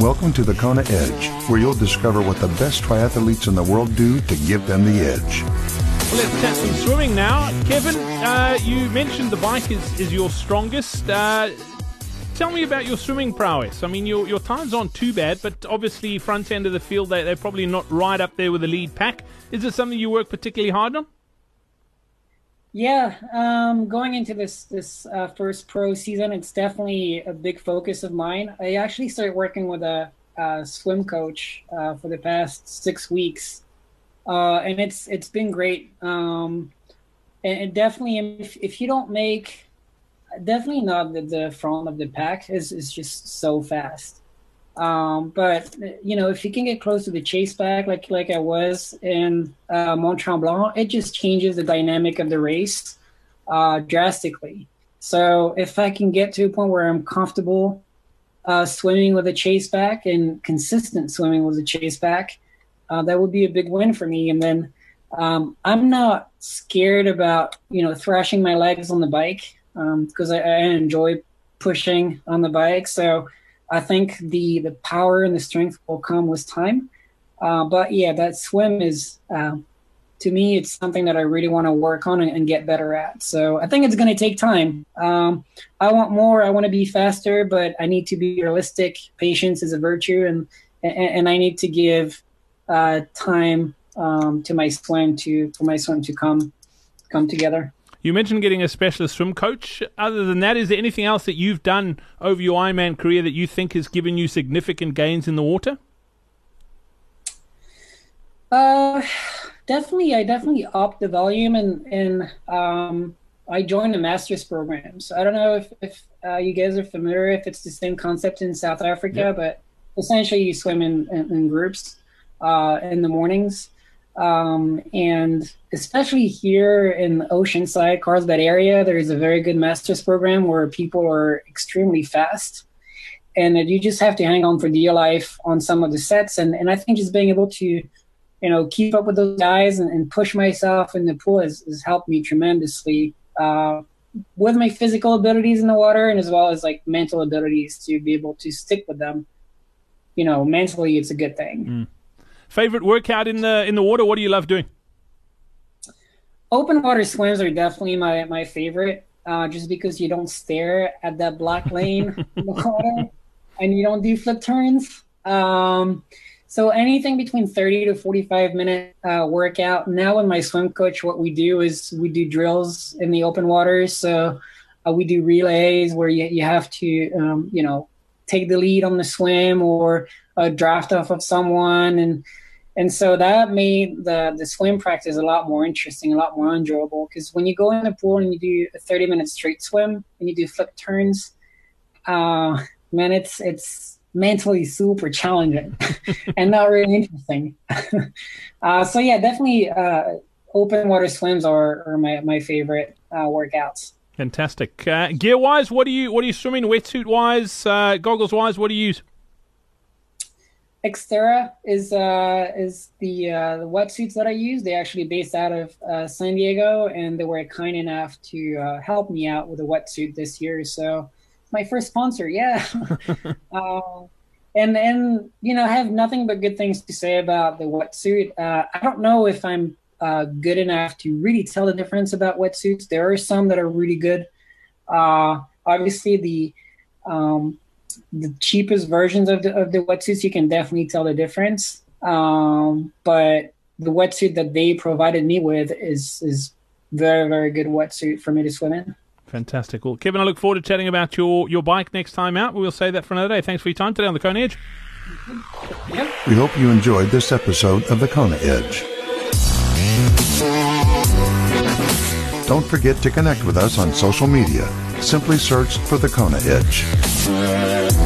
Welcome to the Kona Edge, where you'll discover what the best triathletes in the world do to give them the edge. Let's chat some swimming now. Kevin, uh, you mentioned the bike is, is your strongest. Uh, tell me about your swimming prowess. I mean, your, your times aren't too bad, but obviously, front end of the field, they, they're probably not right up there with the lead pack. Is it something you work particularly hard on? Yeah, um, going into this this uh, first pro season, it's definitely a big focus of mine. I actually started working with a, a swim coach uh, for the past six weeks, uh, and it's it's been great. Um, and, definitely, if, if you don't make, definitely not the, the front of the pack is is just so fast. Um, but you know, if you can get close to the chase pack, like like I was in uh, Mont Tremblant, it just changes the dynamic of the race uh, drastically. So if I can get to a point where I'm comfortable uh, swimming with a chase pack and consistent swimming with a chase pack, uh, that would be a big win for me. And then um, I'm not scared about you know thrashing my legs on the bike because um, I, I enjoy pushing on the bike. So I think the the power and the strength will come with time. Uh, but yeah, that swim is uh, to me it's something that I really want to work on and, and, get better at. So I think it's going to take time. Um, I want more. I want to be faster, but I need to be realistic. Patience is a virtue, and and, and I need to give uh, time um, to my swim to for my swim to come come together. You mentioned getting a specialist swim coach. Other than that, is there anything else that you've done over your Ironman career that you think has given you significant gains in the water? Uh, definitely. I definitely upped the volume and and um, I joined the master's program. So I don't know if if uh, you guys are familiar if it's the same concept in South Africa, yep. but essentially you swim in in, in groups uh, in the mornings. Um, and especially here in Oceanside, Carlsbad area, there is a very good master's program where people are extremely fast. And that you just have to hang on for dear life on some of the sets. And, and I think just being able to, you know, keep up with those guys and, and push myself in the pool has, has helped me tremendously uh, with my physical abilities in the water and as well as like mental abilities to be able to stick with them. You know, mentally, it's a good thing. Mm. Favorite workout in the in the water? What do you love doing? Open water swims are definitely my my favorite. Uh, just because you don't stare at that black lane in the water and you don't do flip turns. Um, so anything between 30 to 45 minute uh, workout. Now with my swim coach, what we do is we do drills in the open waters. So uh, we do relays where you, you have to, um, you know, take the lead on the swim or uh, draft off of someone. And and so that made the the swim practice a lot more interesting, a lot more enjoyable. Because when you go in the pool and you do a thirty minute straight swim and you do flip turns, uh, man, it's it's mentally super challenging and not really interesting. uh, so yeah, definitely uh, open water swims are, are my my favorite uh, workouts. Fantastic. Uh, gear wise, what do you what are you swimming? Wetsuit wise, uh, goggles wise, what do you use? Xterra is uh, is the uh, the wetsuits that I use. They actually based out of uh, San Diego, and they were kind enough to uh, help me out with a wetsuit this year. So my first sponsor, yeah. uh, and and you know, I have nothing but good things to say about the wetsuit. Uh, I don't know if I'm uh, good enough to really tell the difference about wetsuits. There are some that are really good. Uh, obviously, the um, the cheapest versions of the of the wetsuits, you can definitely tell the difference. Um, but the wetsuit that they provided me with is is very very good wetsuit for me to swim in. Fantastic. Well, Kevin, I look forward to chatting about your, your bike next time out. We'll say that for another day. Thanks for your time today on the Kona Edge. Yep. We hope you enjoyed this episode of the Kona Edge. Don't forget to connect with us on social media. Simply search for the Kona Edge.